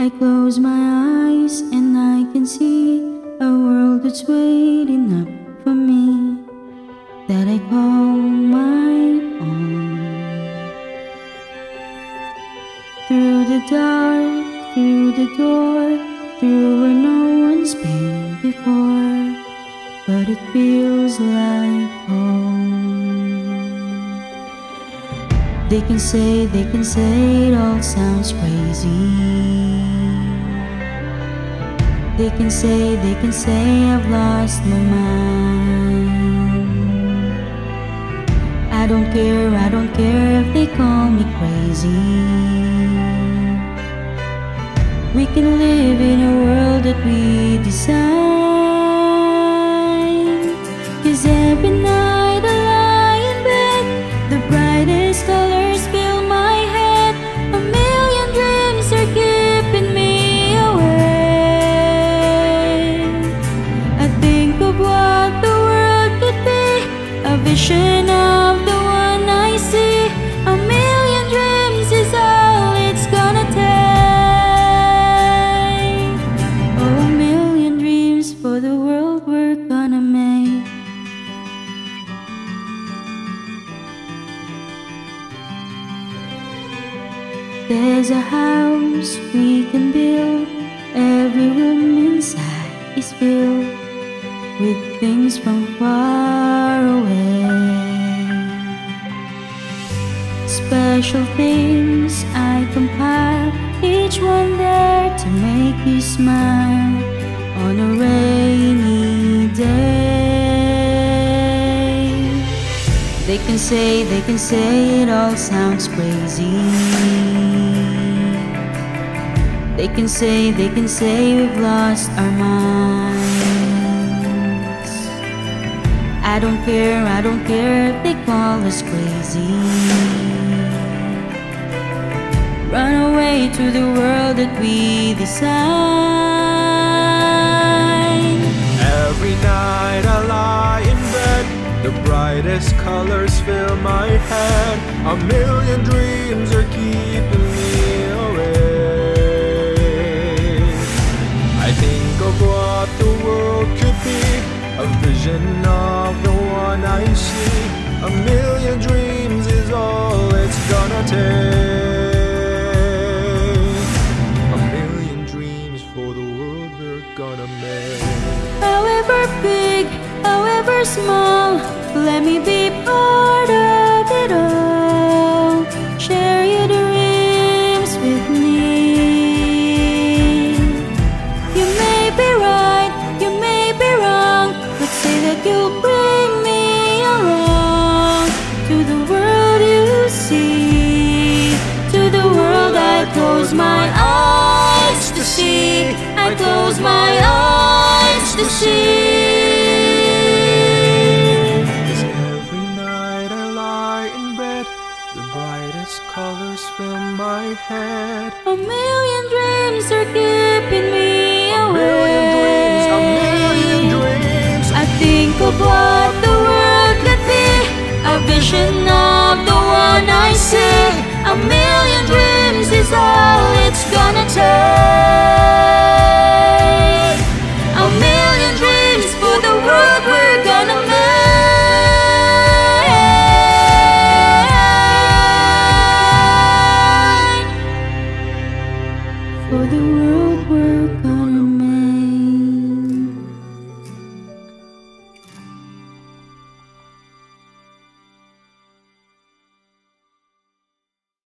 I close my eyes and I can see a world that's waiting up for me that I call my own. Through the dark, through the door, through where no one's been before, but it feels like home. They can say, they can say it all sounds crazy. They can say, they can say I've lost my mind. I don't care, I don't care if they call me crazy. We can live in a world that we design. Vision of the one I see. A million dreams is all it's gonna take. Oh, a million dreams for the world we're gonna make. There's a house we can build. Every room inside is filled with things from far away. Special things I compile, each one there to make you smile on a rainy day. They can say, they can say it all sounds crazy. They can say, they can say we've lost our minds. I don't care, I don't care if they call us crazy. Run away to the world that we design. Every night I lie in bed, the brightest colors fill my head. A million dreams are keeping me awake. I think of what the world could be, a vision of the one I see. A million dreams is all it's gonna take. Big, however small, let me be part of it all. Share your dreams with me. You may be right, you may be wrong, but say that you'll bring me along to the world you see, to the world I close my eyes to see. I close my eyes to see. Head. A million dreams are keeping me A million dreams, a million dreams. I think of what the world could be, a vision of the one I see. A million dreams is all it's gonna take.